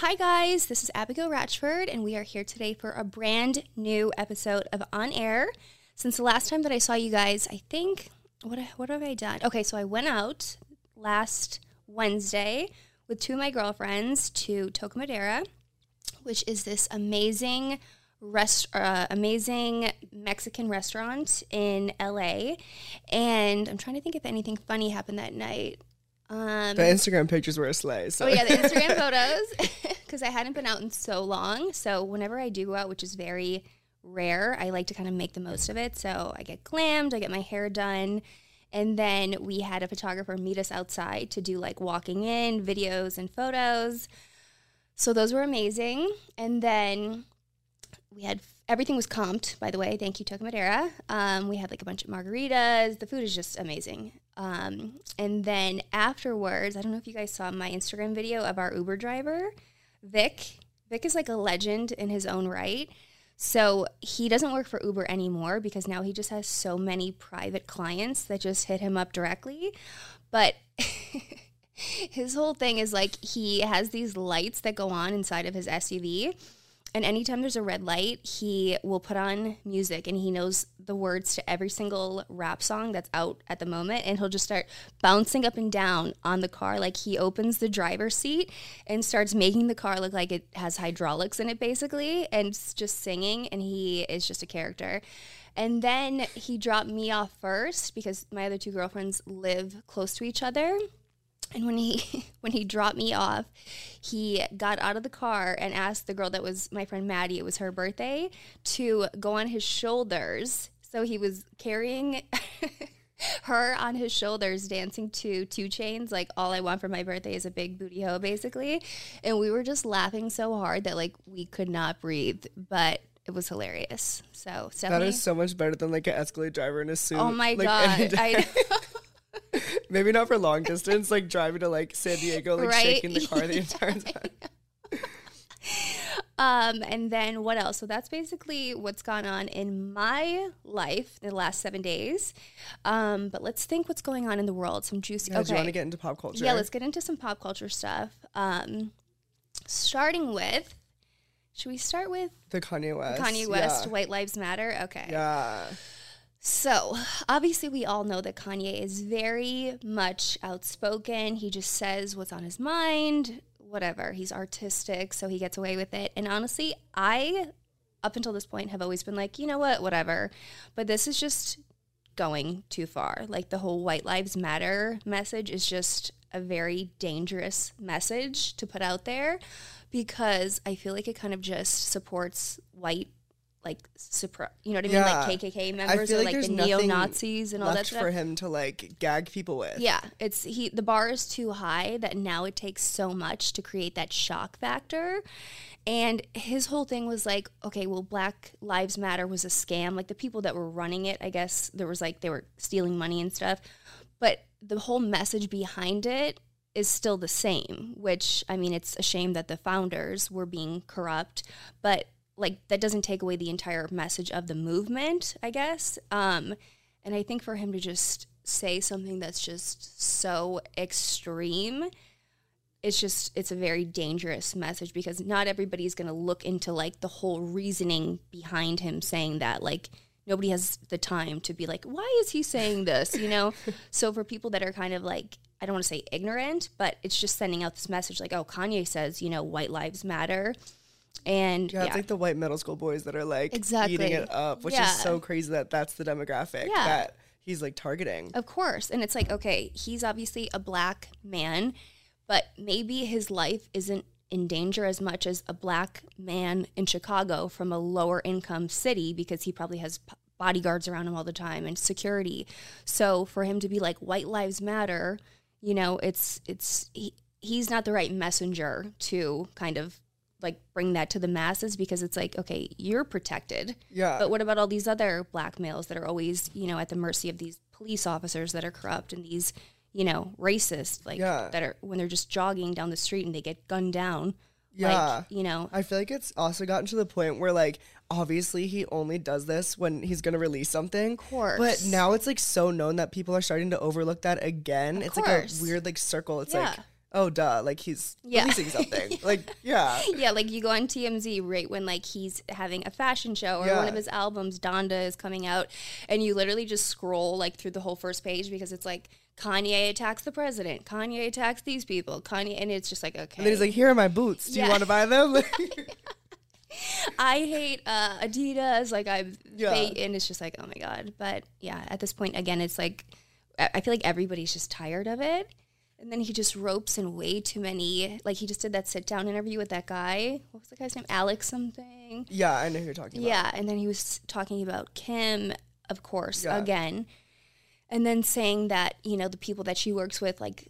Hi, guys. This is Abigail Ratchford, and we are here today for a brand new episode of On Air. Since the last time that I saw you guys, I think, what, what have I done? Okay, so I went out last Wednesday with two of my girlfriends to Toca Madera, which is this amazing rest uh, amazing Mexican restaurant in LA. And I'm trying to think if anything funny happened that night. Um, The Instagram pictures were a slay. So Oh yeah, the Instagram photos because I hadn't been out in so long. So whenever I do go out, which is very rare, I like to kind of make the most of it. So I get glammed, I get my hair done, and then we had a photographer meet us outside to do like walking in videos and photos. So those were amazing, and then we had everything was comped by the way thank you Toca Madera um, we had like a bunch of margaritas the food is just amazing um, and then afterwards i don't know if you guys saw my instagram video of our uber driver. Vic vic is like a legend in his own right. So he doesn't work for uber anymore because now he just has so many private clients that just hit him up directly. But his whole thing is like he has these lights that go on inside of his suv and anytime there's a red light, he will put on music and he knows the words to every single rap song that's out at the moment. And he'll just start bouncing up and down on the car. Like he opens the driver's seat and starts making the car look like it has hydraulics in it, basically, and just singing. And he is just a character. And then he dropped me off first because my other two girlfriends live close to each other. And when he when he dropped me off, he got out of the car and asked the girl that was my friend Maddie, it was her birthday, to go on his shoulders. So he was carrying her on his shoulders dancing to 2 Chainz like all i want for my birthday is a big booty hoe basically and we were just laughing so hard that like we could not breathe but it was hilarious so that Stephanie, is so much better than like an Escalade driver in a suit. oh my like, god. I, Maybe not for long distance, like driving to like San Diego, like Right? shaking the car the entire time. Um, and then what else? So that's basically what's gone on in my life in the last seven days. Um, but let's think what's going on in the world. Some juicy. Yeah, Do you want to get into pop culture? Yeah, let's get into some pop culture stuff. Um, starting with, should we start with the Kanye West. Kanye West? Yeah. White Lives Matter. Okay. yeah. So, obviously, we all know that Kanye is very much outspoken. He just says what's on his mind, whatever. He's artistic, so he gets away with it. And honestly, I, up until this point, have always been like, you know what, whatever. But this is just going too far. Like, the whole White Lives Matter message is just a very dangerous message to put out there because I feel like it kind of just supports white. Like, supra- you know what I mean? Yeah. Like KKK members or like like the neo Nazis and all that stuff. for him to like gag people with. Yeah, it's he. The bar is too high that now it takes so much to create that shock factor. And his whole thing was like, okay, well, Black Lives Matter was a scam. Like the people that were running it, I guess there was like they were stealing money and stuff. But the whole message behind it is still the same. Which I mean, it's a shame that the founders were being corrupt, but like that doesn't take away the entire message of the movement. I guess. Um, and I think for him to just say something that's just so extreme, it's just it's a very dangerous message because not everybody's going to look into like the whole reasoning behind him saying that like nobody has the time to be like why is he saying this you know so for people that are kind of like i don't want to say ignorant but it's just sending out this message like oh kanye says you know white lives matter and Yeah, yeah, it's like the white middle school boys that are like Exactly. eating it up, which Yeah. is so crazy that that's the demographic Yeah. that he's like targeting. Of course. And it's like, okay, he's obviously a black man, but maybe his life isn't in danger as much as a black man in Chicago from a lower income city because he probably has p- bodyguards around him all the time and security. So for him to be like white lives matter, you know, it's it's he, he's not the right messenger to kind of like bring that to the masses because it's like, okay, you're protected. Yeah. But what about all these other black males that are always, you know, at the mercy of these police officers that are corrupt and these, you know, racist, like Yeah. that are when they're just jogging down the street and they get gunned down. Yeah. Like, you know, I feel like it's also gotten to the point where like obviously he only does this when he's gonna release something. Of course. But now it's like so known that people are starting to overlook that again. it's like a weird like circle. It's Yeah. like oh duh, like he's Yeah. releasing something. like yeah. yeah, like you go on TMZ right when like he's having a fashion show or one of his albums, Donda, is coming out, and you literally just scroll like through the whole first page because it's like Kanye attacks the president, Kanye attacks these people, Kanye, and it's just like okay. And then he's like, "Here are my boots. Do Yeah. you want to buy them?" I hate uh, Adidas, like I, Yeah. they, and it's just like oh my god. But yeah, at this point again, it's like I feel like everybody's just tired of it. And then he just ropes in way too many. Like he just did that sit down interview with that guy. What was the guy's name? Alex something. yeah, I know who you're talking about. Yeah, and then he was talking about Kim, of course, Yeah. again, and then saying that you know the people that she works with, like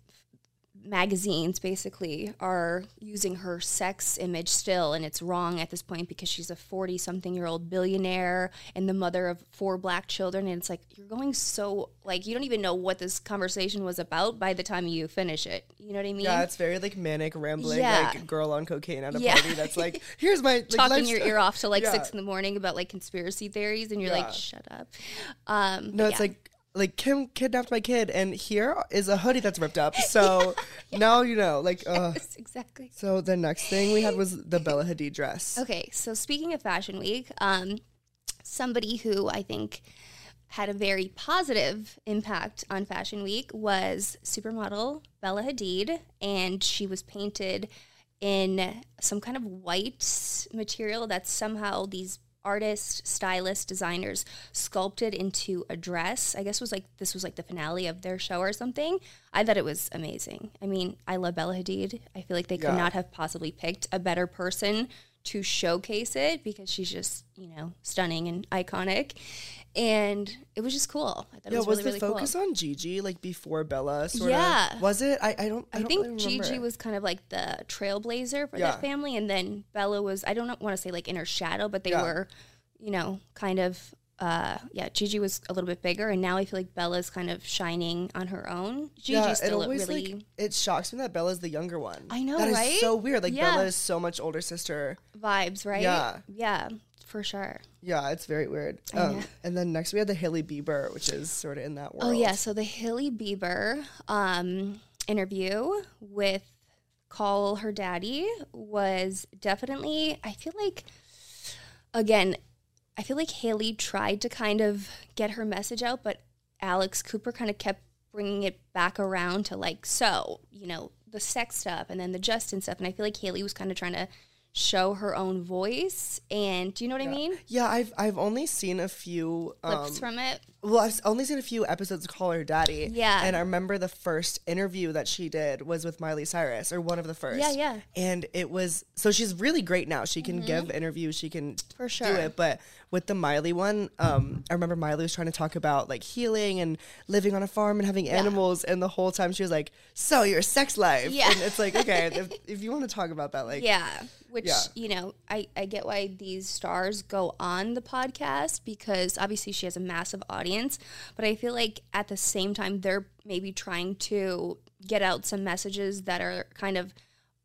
magazines, basically are using her sex image still, and it's wrong at this point because she's a forty-something-year-old billionaire and the mother of four black children, and it's like you're going so like you don't even know what this conversation was about by the time you finish it. You know what I mean? Yeah, it's very like manic, rambling, Yeah. like girl on cocaine at a Yeah. party. That's like, here's my like, Talking life your ear off till like Yeah. six in the morning about like conspiracy theories, and you're like, "Shut up." Um, No, it's like like Kim kidnapped my kid, and here is a hoodie that's ripped up. So now you know, like, uh, Yes, exactly. so the next thing we had was the Bella Hadid dress. Okay, so speaking of Fashion Week, um, somebody who I think had a very positive impact on Fashion Week was supermodel Bella Hadid, and she was painted in some kind of white material that somehow these artists, stylists, designers sculpted into a dress. I guess was like this was like the finale of their show or something. I thought it was amazing. I mean, I love Bella Hadid. I feel like they could not have possibly picked a better person to showcase it because she's just, you know, stunning and iconic. And it was just cool. I thought Yeah, it was, was really, the really focus cool. on Gigi like before Bella? Sort Yeah. Of? Was it? I, I don't. I, I don't think really Gigi was kind of like the trailblazer for Yeah. that family, and then Bella was I don't want to say like in her shadow, but they Yeah. were, you know, kind of. Uh, yeah, Gigi was a little bit bigger, and now I feel like Bella's kind of shining on her own. Gigi's Yeah, it always really like it shocks me that Bella's the younger one. I know, That is right? so weird. Like. Bella is so much older sister. vibes, right? Yeah. yeah, for sure. Yeah, it's very weird. Um, and then next we had the Hailey Bieber, which is sort of in that world. Oh yeah, so the Hailey Bieber um, interview with Call Her Daddy was definitely. I feel like, again, I feel like Hailey tried to kind of get her message out, but Alex Cooper kind of kept bringing it back around to like, so you know, the sex stuff and then the Justin stuff, and I feel like Hailey was kind of trying to show her own voice. And do you know what I mean? Yeah, I've I've only seen a few Clips um, from it. Well, I've only seen a few episodes of Call Her Daddy. Yeah. And I remember the first interview that she did was with Miley Cyrus, or one of the first. Yeah, yeah. And it was so she's really great now. She can give interviews, she can Mm-hmm. For do sure. it. But with the Miley one, um, I remember Miley was trying to talk about like healing and living on a farm and having animals, and the whole time she was like, "So your sex life." Yeah. And it's like, okay, if, if you want to talk about that, like, Yeah, which Yeah. you know, I I get why these stars go on the podcast because obviously she has a massive audience, but I feel like at the same time they're maybe trying to get out some messages that are kind of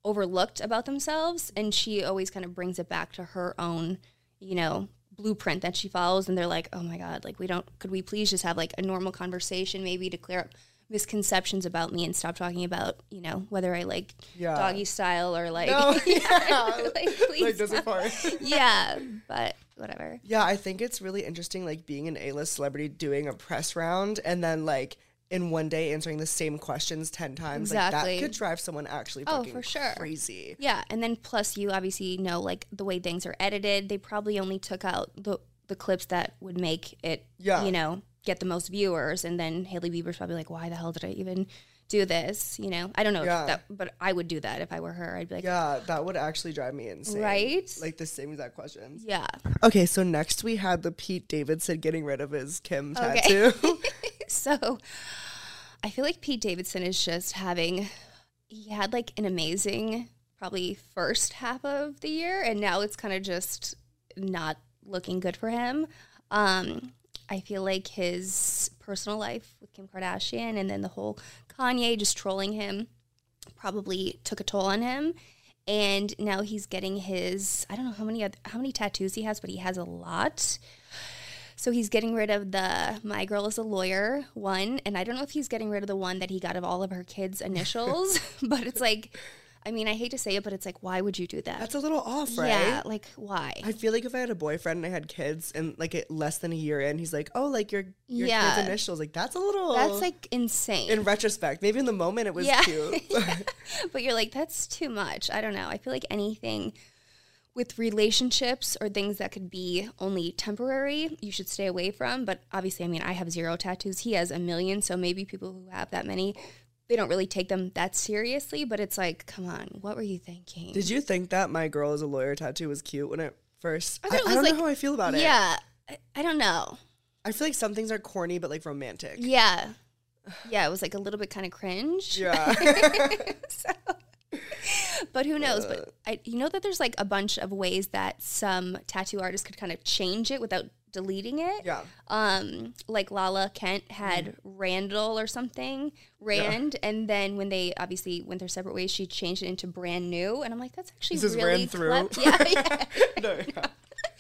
overlooked about themselves and she always kind of brings it back to her own, you know, blueprint that she follows and they're like, "Oh my god, like we don't could we please just have like a normal conversation maybe to clear up misconceptions about me and stop talking about, you know, whether I like Yeah. doggy style or like No, yeah. like, please like doesn't stop. part. yeah, but whatever. Yeah, I think it's really interesting, like being an A-list celebrity doing a press round and then like in one day answering the same questions ten times. Like Exactly. that could drive someone actually Oh, for sure. crazy. Yeah, and then plus you obviously know like the way things are edited. They probably only took out the the clips that would make it, Yeah. you know, get the most viewers. And then Hailey Bieber's probably like, why the hell did I even do this? You know, I don't know, Yeah. if that, but I would do that if I were her. I'd be like, Yeah, that would actually drive me insane. Right? Like the same exact questions. yeah. Okay, so next we had the Pete Davidson getting rid of his Kim Okay. tattoo. so I feel like Pete Davidson is just having he had like an amazing probably first half of the year and now it's kind of just not looking good for him. Um I feel like his personal life with Kim Kardashian and then the whole Kanye just trolling him probably took a toll on him. And now he's getting his I don't know how many oth- how many tattoos he has, but he has a lot. So he's getting rid of the my girl is a lawyer one, and I don't know if he's getting rid of the one that he got of all of her kids' initials, but it's like, I mean, I hate to say it, but it's like, why would you do that? That's a little off, right? Yeah, like why? I feel like if I had a boyfriend and I had kids and like it less than a year in, he's like, "Oh, like your your Yeah. kids' initials." Like that's a little. That's like insane. in retrospect. Maybe in the moment it was Yeah. cute. but you're like, that's too much. I don't know. I feel like anything with relationships or things that could be only temporary, you should stay away from. But obviously, I mean, I have zero tattoos. He has a million. So maybe people who have that many, they don't really take them that seriously. But it's like, come on, what were you thinking? Did you think that my girl is a lawyer tattoo was cute when it first? I I, it I don't like- know how I feel about it. yeah. I, I don't know. I feel like some things are corny but like romantic. Yeah. Yeah, it was like a little bit kind of cringe. Yeah. so, but who knows? But uh. I, you know that there's like a bunch of ways that some tattoo artists could kind of change it without deleting it. yeah. Um, like Lala Kent had Randall or something, Rand, and then when they obviously went their separate ways, she changed it into brand new, and I'm like, that's actually This is really ran through. clever. Yeah, yeah. No, yeah.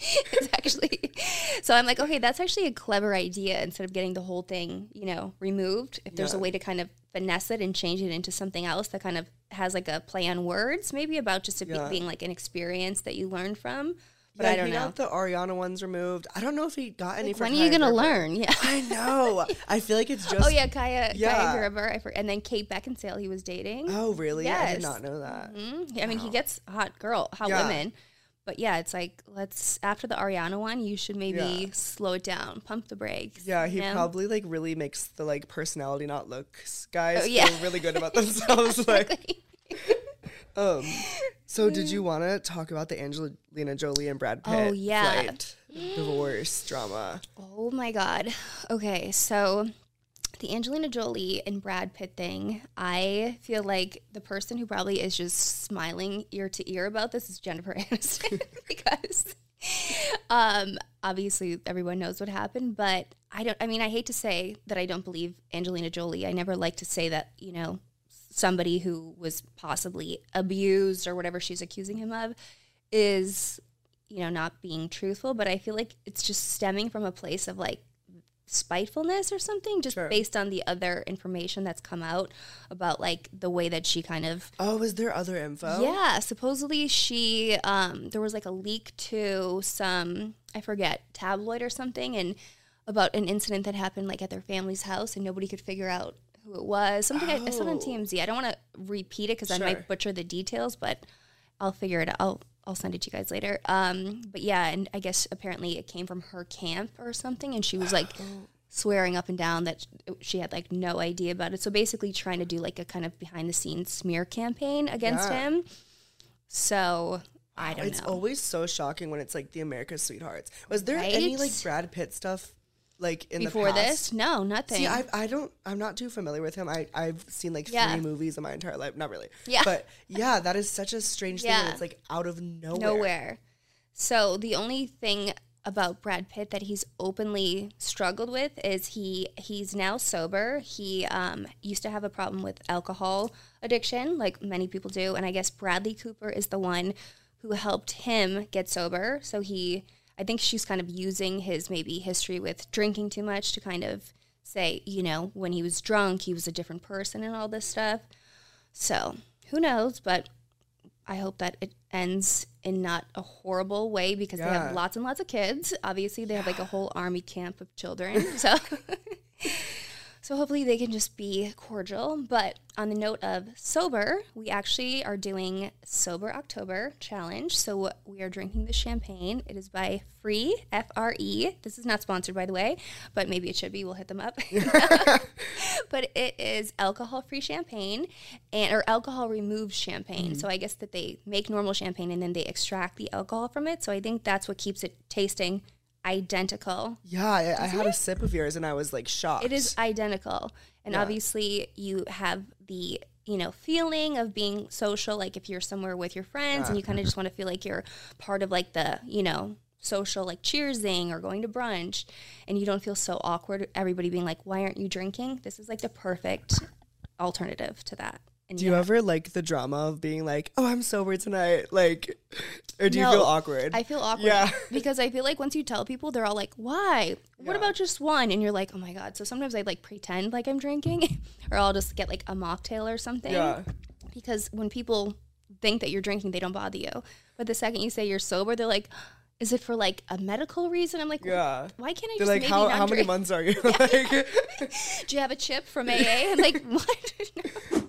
it's actually so i'm like okay that's actually a clever idea instead of getting the whole thing you know removed if there's a way to kind of finesse it and change it into something else that kind of has like a play on words maybe about just it be- being like an experience that you learn from but Yeah, i don't he know got the Ariana ones removed. I don't know if he got any. for when are you Kaia gonna Gerber. learn yeah I know. I feel like it's just. oh yeah kaia Yeah. kaia gerber I and then kate beckinsale he was dating Oh really? I Yes. did not know that. Mhm. i mean he gets hot girl hot Yeah. women but yeah it's like let's after the ariana one you should maybe Yeah. slow it down pump the brakes Yeah, he you know? probably like really makes the like personality not looks guys Oh, yeah. feel really good about themselves. like, um, so did you want to talk about the Angelina Jolie and Brad Pitt Oh, yeah. flight divorce drama? Oh my God. Okay, so the Angelina Jolie and Brad Pitt thing, I feel like the person who probably is just smiling ear to ear about this is Jennifer Aniston because um, obviously everyone knows what happened, but I don't, I mean, I hate to say that I don't believe Angelina Jolie. I never like to say that, you know, somebody who was possibly abused or whatever she's accusing him of is you know not being truthful but i feel like it's just stemming from a place of like spitefulness or something just Sure. based on the other information that's come out about like the way that she kind of Oh, is there other info? yeah supposedly she um there was like a leak to some i forget tabloid or something and about an incident that happened like at their family's house and nobody could figure out who it was something I, I saw on Oh. tmz i don't want to repeat it because i might butcher the details but i'll figure it out i'll I'll send it to you guys later. Um, but yeah, and I guess apparently it came from her camp or something, and she was like swearing up and down that she had like no idea about it. So basically, trying to do like a kind of behind the scenes smear campaign against Yeah. him. So I don't It's know. It's always so shocking when it's like the America's Sweethearts. Was there any like Brad Pitt stuff like in Before the past? this, no, nothing. See, I, I don't, I'm not too familiar with him. I, I've seen like Yeah. three movies in my entire life. Not really. Yeah. But yeah, that is such a strange thing. Yeah. And it's like out of nowhere. nowhere. So the only thing about Brad Pitt that he's openly struggled with is he he's now sober. He um, used to have a problem with alcohol addiction, like many people do, and I guess Bradley Cooper is the one who helped him get sober. So he, I think she's kind of using his maybe history with drinking too much to kind of say, you know, when he was drunk, he was a different person and all this stuff. So who knows? But I hope that it ends in not a horrible way because they have lots and lots of kids. Obviously, they have like a whole army camp of children. So, so hopefully they can just be cordial. But on the note of sober, we actually are doing Sober October challenge. So we are drinking the champagne. It is by Free F R E. This is not sponsored, by the way, but maybe it should be. We'll hit them up. but it is alcohol free champagne and or alcohol removed champagne. Mm-hmm. So I guess that they make normal champagne and then they extract the alcohol from it. So I think that's what keeps it tasting identical. Yeah, I, I had a sip of yours and I was like shocked. It is identical. And Yeah. obviously you have the you know feeling of being social like if you're somewhere with your friends and you kind of just want to feel like you're part of like the you know social like cheersing or going to brunch and you don't feel so awkward everybody being like why aren't you drinking this is like the perfect alternative to that And Do you yeah, ever like the drama of being like, "Oh, I'm sober tonight," like, or do you feel awkward? I feel awkward Yeah. because I feel like once you tell people, they're all like, "Why? What Yeah. about just one?" And you're like, "Oh my god!" So sometimes I like pretend like I'm drinking, or I'll just get like a mocktail or something. yeah, Because when people think that you're drinking, they don't bother you. But the second you say you're sober, they're like, "Is it for like a medical reason?" I'm like, yeah. Why can't I They're just like, maybe "How how many months are you?" like, Do you have a chip from AA? I'm like, what?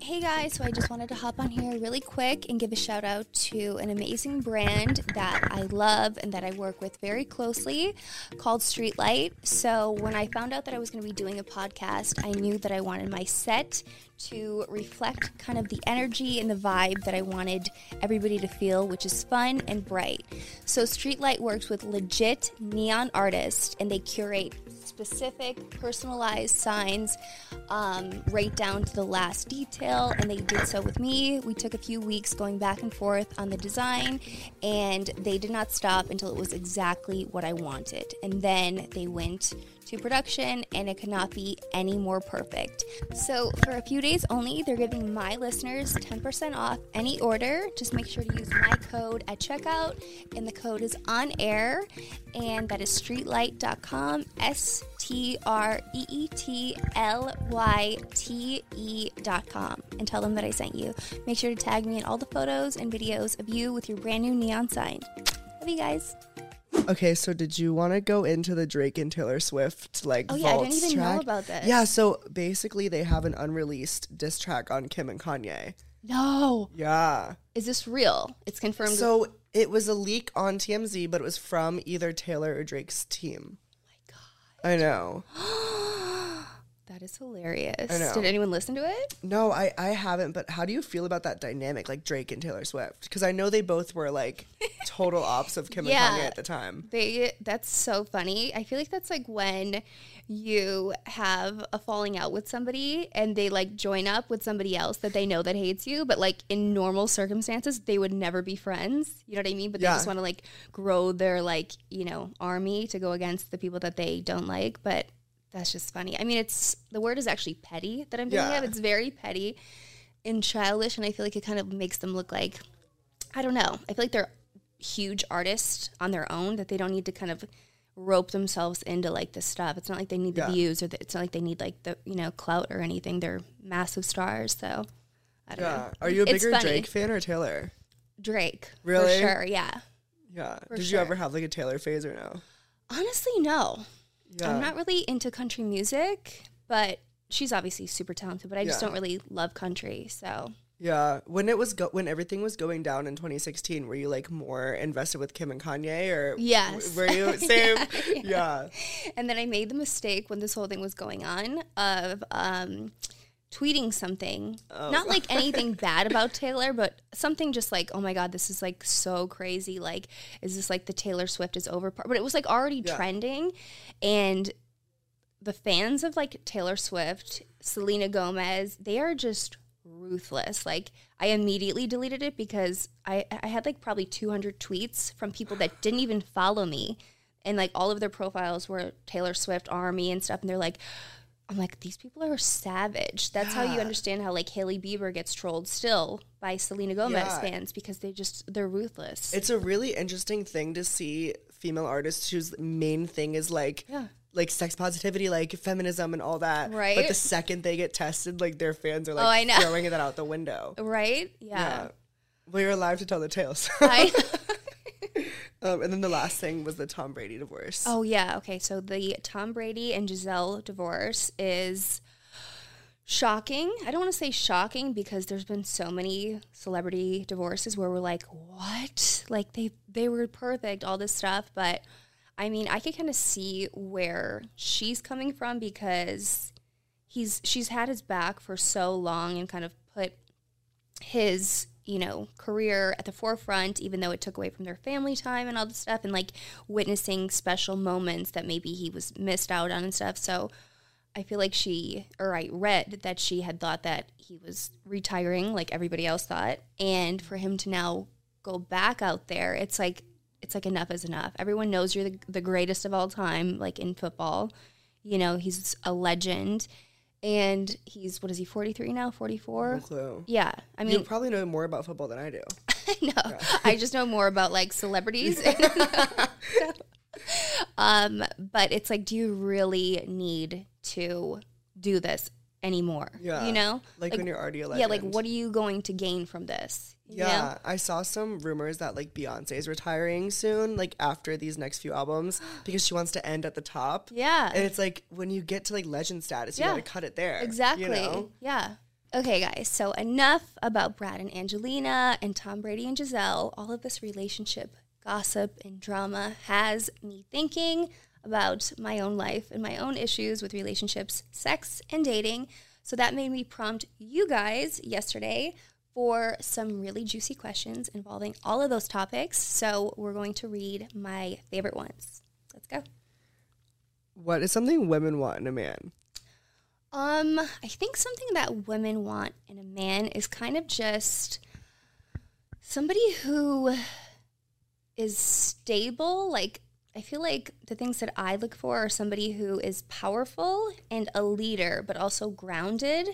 hey guys, so I just wanted to hop on here really quick and give a shout out to an amazing brand that I love and that I work with very closely called Streetlyte. So when I found out that I was going to be doing a podcast, I knew that I wanted my set to reflect kind of the energy and the vibe that I wanted everybody to feel, which is fun and bright. So Streetlyte works with legit neon artists and they curate specific personalized signs um, right down to the last detail and they did so with me. We took a few weeks going back and forth on the design and they did not stop until it was exactly what i wanted. And then they went to production and it could not be any more perfect. So for a few days only they're giving my listeners 10% off any order. Just make sure to use my code at checkout and the code is on air and that is streetlyte.com s t r e e t l y t e dot com and tell them that I sent you. Make sure to tag me in all the photos and videos of you with your brand new neon sign. Love you guys. okay, so did you want to go into the Drake and Taylor Swift like Oh yeah, I didn't even track? know about this. Yeah, so basically they have an unreleased diss track on Kim and Kanye. No. Yeah. Is this real? It's confirmed. So it was a leak on TMZ, but it was from either Taylor or Drake's team. I know. that is hilarious. I know. Did anyone listen to it? No, I, I haven't, but how do you feel about that dynamic, like Drake and Taylor Swift? Because I know they both were like total ops of Kim Yeah. and Kanye at the time. They that's so funny. I feel like that's like when you have a falling out with somebody and they like join up with somebody else that they know that hates you, but like in normal circumstances they would never be friends. You know what I mean? But they Yeah. just want to like grow their like, you know, army to go against the people that they don't like, but that's just funny. I mean, it's the word is actually petty that I'm thinking Yeah. of. It's very petty and childish and I feel like it kind of makes them look like I don't know. I feel like they're huge artists on their own that they don't need to kind of rope themselves into like this stuff. It's not like they need the Yeah. views or the, it's not like they need like the you know clout or anything. They're massive stars, so I don't Yeah. know. Are you a bigger. Drake fan or Taylor? Drake, Really? For sure, yeah. Yeah. For Did sure. you ever have like a Taylor phase or no? Honestly, no. Yeah. I'm not really into country music, but she's obviously super talented. But I just Yeah. don't really love country, so Yeah, when it was go- when everything was going down in 2016, were you like more invested with Kim and Kanye, or Yes. were you same? Yeah, yeah, And then I made the mistake when this whole thing was going on of um, tweeting something, Oh. not like anything bad about Taylor, but something just like, oh my God, this is like so crazy. Like, is this like the Taylor Swift is over part? But it was like already Yeah. trending. And the fans of like Taylor Swift, Selena Gomez, they are just ruthless. Like I immediately deleted it because I I had like probably 200 tweets from people that didn't even follow me and like all of their profiles were Taylor Swift army and stuff and they're like I'm like these people are savage. That's how you understand how like Hailey Bieber gets trolled still by Selena Gomez Yeah. fans because they just they're ruthless. it's a really interesting thing to see female artists whose main thing is like Yeah. like sex positivity, like feminism and all that. Right. But the second they get tested, like their fans are oh, like Oh, I know. throwing that out the window. right? Yeah. Yeah. Well, you're alive to tell the tales. I um, and then the last thing was the Tom Brady divorce. Oh yeah, okay. So the Tom Brady and Gisele divorce is shocking. I don't want to say shocking because there's been so many celebrity divorces where we're like, "What?" Like they they were perfect, all this stuff, but I mean, I could kind of see where she's coming from because he's she's had his back for so long and kind of put his you know career at the forefront even though it took away from their family time and all this stuff and like witnessing special moments that maybe he was missed out on and stuff. So i feel like she or i read that she had thought that he was retiring like everybody else thought. And for him to now go back out there it's like it's like enough is enough. Everyone knows you're the, the greatest of all time like in football. You know he's a legend and he's what is he 43 now 44 No clue. yeah i mean you probably know more about football than I do. no i just know more about like celebrities um but it's like do you really need to do this anymore Yeah. you know Like, when you're already a legend. yeah like what are you going to gain from this know? Yeah, I saw some rumors that like Beyonce is retiring soon, like after these next few albums, because she wants to end at the top. yeah And it's like when you get to like legend status, you Yeah. gotta cut it there. Exactly. You know? Yeah. Okay, guys. So enough about Brad and Angelina and Tom Brady and Gisele. All of this relationship gossip and drama has me thinking about my own life and my own issues with relationships, sex, and dating. So that made me prompt you guys yesterday for some really juicy questions involving all of those topics. So we're going to read my favorite ones. Let's go. What is something women want in a man? Um, I think something that women want in a man is kind of just somebody who is stable. Like, I feel like the things that I look for are somebody who is powerful and a leader, but also grounded.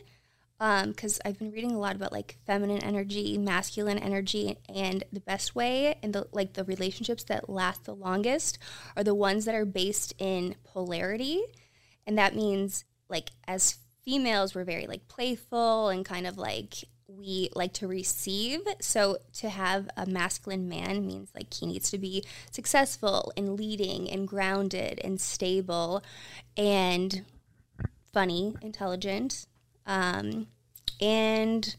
Um, because I've been reading a lot about like feminine energy, masculine energy, and the best way and the like the relationships that last the longest are the ones that are based in polarity. And that means like as females we're very like playful and kind of like we like to receive. So to have a masculine man means like he needs to be successful and leading and grounded and stable and funny, intelligent. Um, and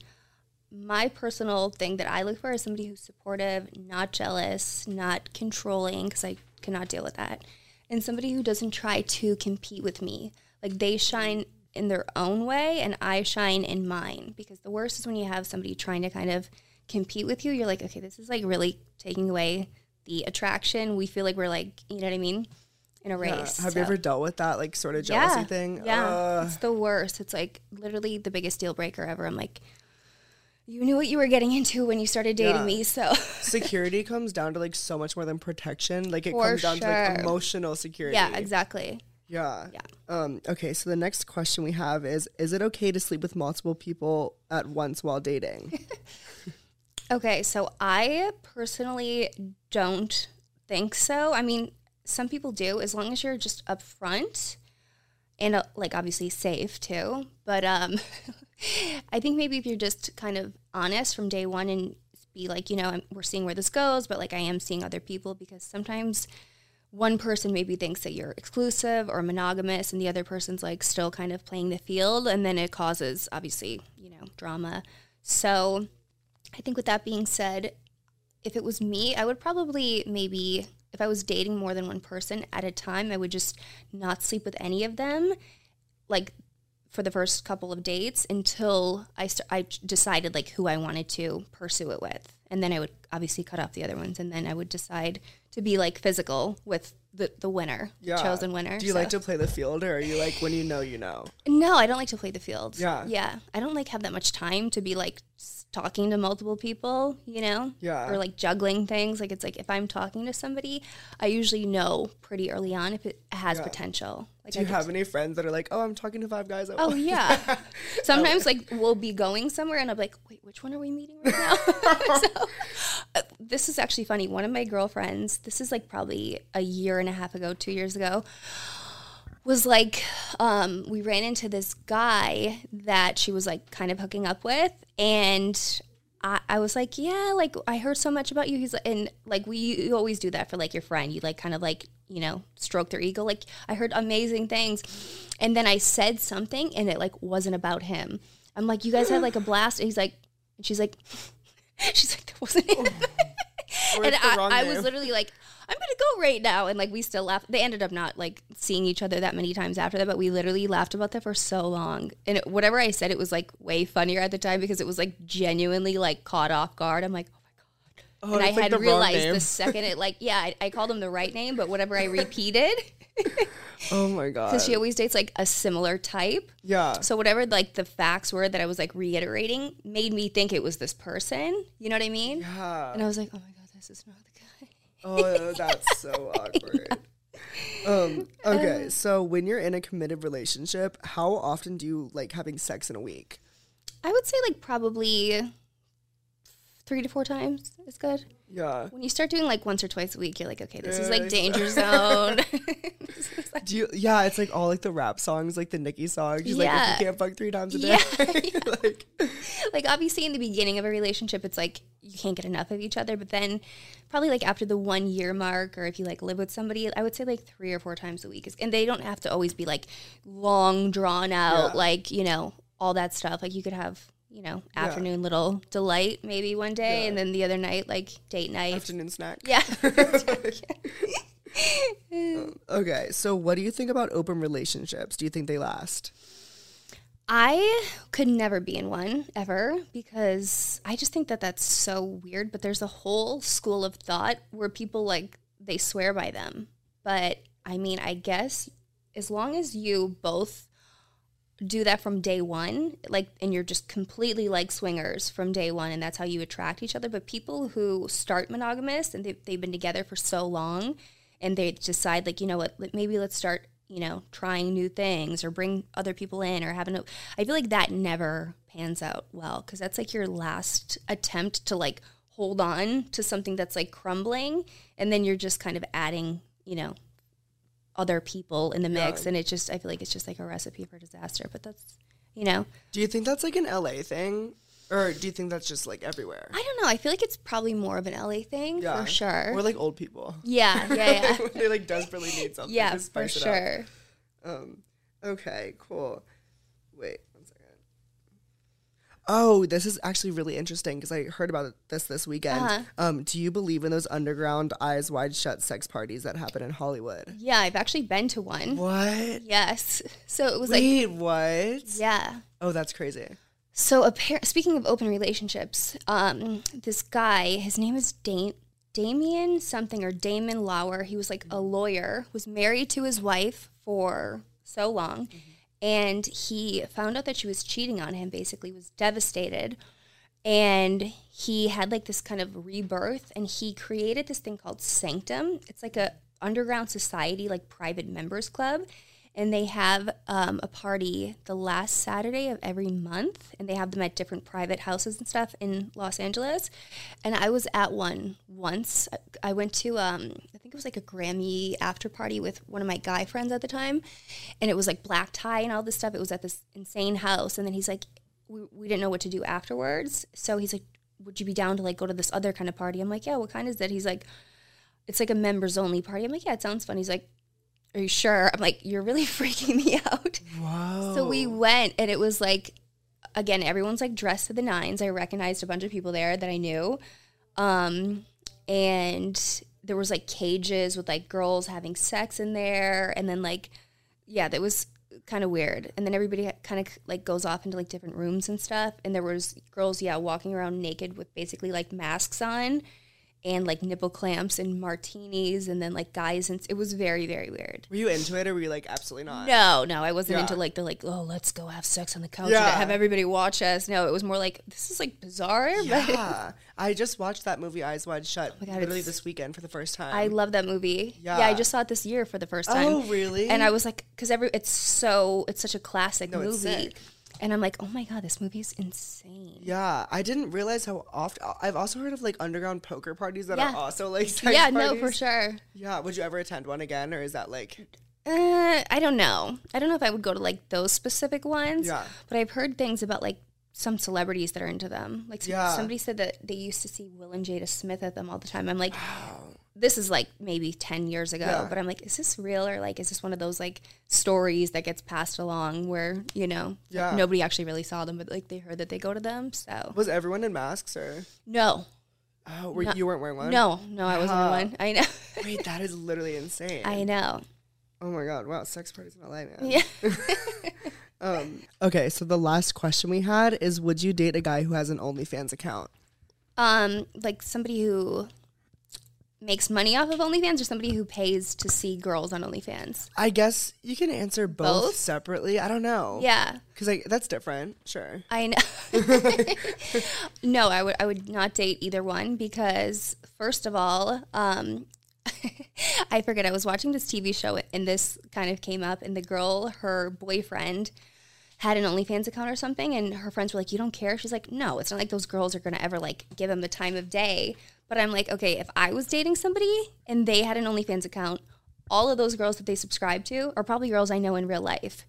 my personal thing that I look for is somebody who's supportive, not jealous, not controlling, because I cannot deal with that, and somebody who doesn't try to compete with me. Like they shine in their own way, and I shine in mine. Because the worst is when you have somebody trying to kind of compete with you. You're like, okay, this is like really taking away the attraction. We feel like we're like, you know what I mean, in a Yeah. race. Have So- you ever dealt with that like sort of jealousy yeah, thing? Yeah, Ugh. it's the worst. It's like literally the biggest deal breaker ever. I'm like, you knew what you were getting into when you started dating Yeah. me. So security comes down to like so much more than protection. Like it For comes down to like emotional security. yeah, exactly. Yeah. Yeah. Um, okay, so the next question we have is Is it okay to sleep with multiple people at once while dating? Okay, so I personally don't think so. I mean, some people do, as long as you're just upfront and uh, like obviously safe too. But um, I think maybe if you're just kind of honest from day one and be like, you know, I'm, we're seeing where this goes, but like I am seeing other people because sometimes one person maybe thinks that you're exclusive or monogamous and the other person's like still kind of playing the field and then it causes obviously, you know, drama. So I think with that being said, if it was me, I would probably maybe if I was dating more than one person at a time, I would just not sleep with any of them like for the first couple of dates until I st- I decided like who I wanted to pursue it with. And then I would obviously cut off the other ones and then I would decide to be like physical with the the winner, Yeah. chosen winner. Do you So- like to play the field or are you like when you know you know? no, I don't like to play the field. Yeah. Yeah. I don't like have that much time to be like talking to multiple people, you know? Yeah. Or like juggling things. Like it's like if I'm talking to somebody, I usually know pretty early on if it has Yeah. potential. Like Do you have any friends that are like, Oh, I'm talking to five guys at Oh yeah. Sometimes like we'll be going somewhere and I'm like, wait, which one are we meeting right now? so uh, this is actually funny. One of my girlfriends, this is like probably a year and a half ago, two years ago, was like, um, we ran into this guy that she was like kind of hooking up with, and I, I was like, yeah, like I heard so much about you. He's like, and like we you always do that for like your friend. You like kind of like you know stroke their ego. Like I heard amazing things, and then I said something, and it like wasn't about him. I'm like, you guys had like a blast. And he's like, and she's like, she's like, that wasn't. And I, I was literally like, I'm gonna go right now, and like we still laughed. They ended up not like seeing each other that many times after that, but we literally laughed about that for so long. And it, whatever I said, it was like way funnier at the time because it was like genuinely like caught off guard. I'm like, oh my god. Oh, and I like, had realized the second it like yeah I, I called him the right name, but whatever I repeated Oh my god. because she always dates like a similar type. yeah. So whatever like the facts were that I was like reiterating made me think it was this person. You know what I mean? Yeah. And I was like, oh my god, this is not the guy. Oh, that's so awkward. Um, okay, so when you're in a committed relationship, how often do you like having sex in a week? I would say like probably three to four times is good. Yeah. When you start doing like once or twice a week, you're like, okay, this is like danger zone. Do you? Yeah, it's like all like the rap songs, like the Nicki songs. She's like, Yeah. if you can't fuck three times a day, Yeah, like, like obviously in the beginning of a relationship it's like you can't get enough of each other but then probably like after the one year mark or if you like live with somebody i would say like three or four times a week is, and they don't have to always be like long drawn out Yeah. like you know all that stuff like you could have you know afternoon little delight maybe one day Yeah. and then the other night like date night afternoon snack. yeah uh, Okay, so what do you think about open relationships? Do you think they last? I could never be in one ever because I just think that that's so weird. But there's a whole school of thought where people like they swear by them. But I mean, I guess as long as you both do that from day one, like, and you're just completely like swingers from day one, and that's how you attract each other. But people who start monogamous and they, they've been together for so long and they decide, like, you know what, maybe let's start, you know, trying new things or bring other people in or having a, I feel like that never pans out well because that's like your last attempt to like hold on to something that's like crumbling and then you're just kind of adding, you know, other people in the mix Yeah. and it just I feel like it's just like a recipe for disaster. But that's you know, Do you think that's like an LA thing, or do you think that's just like everywhere? I don't know. I feel like it's probably more of an LA thing for sure. We're like old people. yeah, yeah, yeah. they like desperately need something. yeah, for spice it up. sure. Um, okay, cool. Wait one second. Oh, this is actually really interesting because I heard about this this weekend. Uh-huh. Um, do you believe in those underground, eyes wide shut sex parties that happen in Hollywood? Yeah, I've actually been to one. What? Yes. So it was like Wait, what? yeah. Oh, that's crazy. So, appar- speaking of open relationships, um, this guy, his name is da- Damien something or Damon Lawner. He was like a lawyer, was married to his wife for so long, and he found out that she was cheating on him. Basically, was devastated, and he had like this kind of rebirth, and he created this thing called Sanctum. It's like a underground society, like private members club and they have um, a party the last Saturday of every month, and they have them at different private houses and stuff in Los Angeles. And I was at one once. I went to, um, I think it was like a Grammy after party with one of my guy friends at the time, and it was like black tie and all this stuff. It was at this insane house, and then he's like, we, we didn't know what to do afterwards, so he's like, would you be down to like go to this other kind of party? I'm like, yeah. What kind is that? He's like, it's like a members only party. I'm like, yeah, it sounds fun. He's like, are you sure? I'm like, you're really freaking me out. So we went, and it was like, again, everyone's like dressed to the nines. I recognized a bunch of people there that I knew. Um, and there was like cages with like girls having sex in there. And then, like, yeah, that was kind of weird. And then everybody kind of like goes off into like different rooms and stuff. And there was girls, yeah, walking around naked with basically like masks on and like nipple clamps and martinis and then like guys and it was very very weird Were you into it or were you like absolutely not? no, no, I wasn't Yeah. into like the like, oh, let's go have sex on the couch Yeah. and have everybody watch us. No, it was more like this is like bizarre. But Yeah. I just watched that movie Eyes Wide Shut Oh God, literally this weekend for the first time. I love that movie. Yeah. Yeah. I just saw it this year for the first time. Oh, really? And I was like, because every it's so it's such a classic No, movie. And I'm like, oh my god, this movie is insane. Yeah, I didn't realize how often. I've also heard of like underground poker parties that Yeah. are also like sex yeah, no, for sure. Yeah, would you ever attend one again, or is that like? Uh, I don't know. I don't know if I would go to like those specific ones. Yeah. But I've heard things about like some celebrities that are into them. Like some, Yeah. somebody said that they used to see Will and Jada Smith at them all the time. I'm like, this is like maybe 10 years ago, Yeah. but I'm like, is this real or like, is this one of those like stories that gets passed along where, you know, Yeah. nobody actually really saw them, but like they heard that they go to them. So Was everyone in masks or? no, Oh, were, you weren't wearing one. no, no, I wasn't Huh. one. I know. Wait, that is literally insane. I know. oh my god! Wow, sex parties in LA, man. Yeah. Um. Okay, so the last question we had is: Would you date a guy who has an OnlyFans account? Um, like somebody who makes money off of OnlyFans or somebody who pays to see girls on OnlyFans. I guess you can answer both, Both? separately. I don't know. Yeah, because like that's different. Sure. I know. no, I would I would not date either one because first of all, um, I forget. I was watching this TV show and this kind of came up, and the girl, her boyfriend, had an OnlyFans account or something, and her friends were like, "You don't care?" She's like, "No, it's not like those girls are gonna ever like give him the time of day." But I'm like, okay, if I was dating somebody and they had an OnlyFans account, all of those girls that they subscribe to are probably girls I know in real life.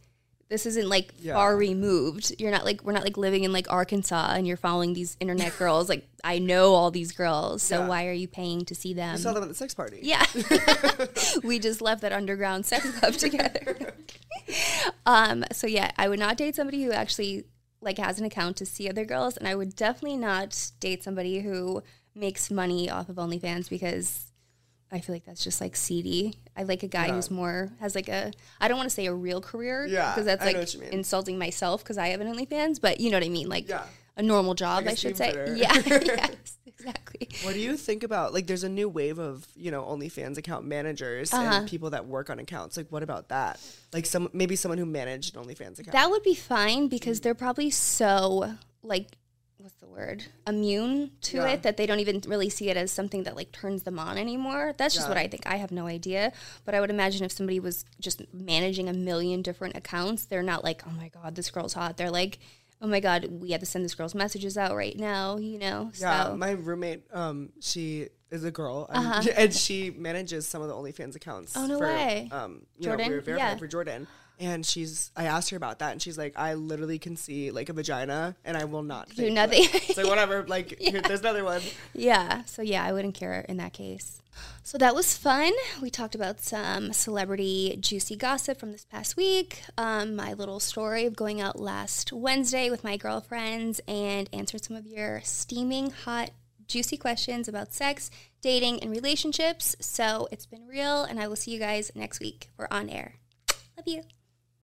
This isn't like Yeah. far removed. You're not like we're not like living in like Arkansas and you're following these internet girls. Like I know all these girls, so Yeah. why are you paying to see them? I saw them at the sex party. Yeah. we just left that underground sex club together. um, so yeah, I would not date somebody who actually like has an account to see other girls, and I would definitely not date somebody who makes money off of OnlyFans because I feel like that's just like seedy. I like a guy Yeah. who's more has like a I don't want to say a real career Yeah, because that's I like what you mean. insulting myself because I have an OnlyFans, but you know what I mean, like Yeah. a normal job, Like a I should say. steam fitter. Yeah, yes, exactly. What do you think about like there's a new wave of, you know, OnlyFans account managers Uh-huh. and people that work on accounts. Like what about that? Like some maybe someone who managed an OnlyFans account. That would be fine because they're probably so like what's the word immune to Yeah. it that they don't even really see it as something that like turns them on anymore. That's just Yeah. what I think. I have no idea, but I would imagine if somebody was just managing a million different accounts, they're not like, "Oh my god, this girl's hot." They're like, "Oh my god, we have to send this girl's messages out right now," you know. yeah, so my roommate, um, she is a girl, um, and she manages some of the OnlyFans accounts. Uh-huh. Oh, no for, way. Um, you know, Jordan? we were verified Yeah. for Jordan, and she's. I asked her about that, and she's like, I literally can see like a vagina, and I will not do nothing. It's like whatever. Like here, there's another one. Yeah. So yeah, I wouldn't care in that case. So that was fun. We talked about some celebrity juicy gossip from this past week. Um, my little story of going out last Wednesday with my girlfriends and answered some of your steaming hot juicy questions about sex, dating, and relationships. So it's been real, and I will see you guys next week. We're on air. Love you.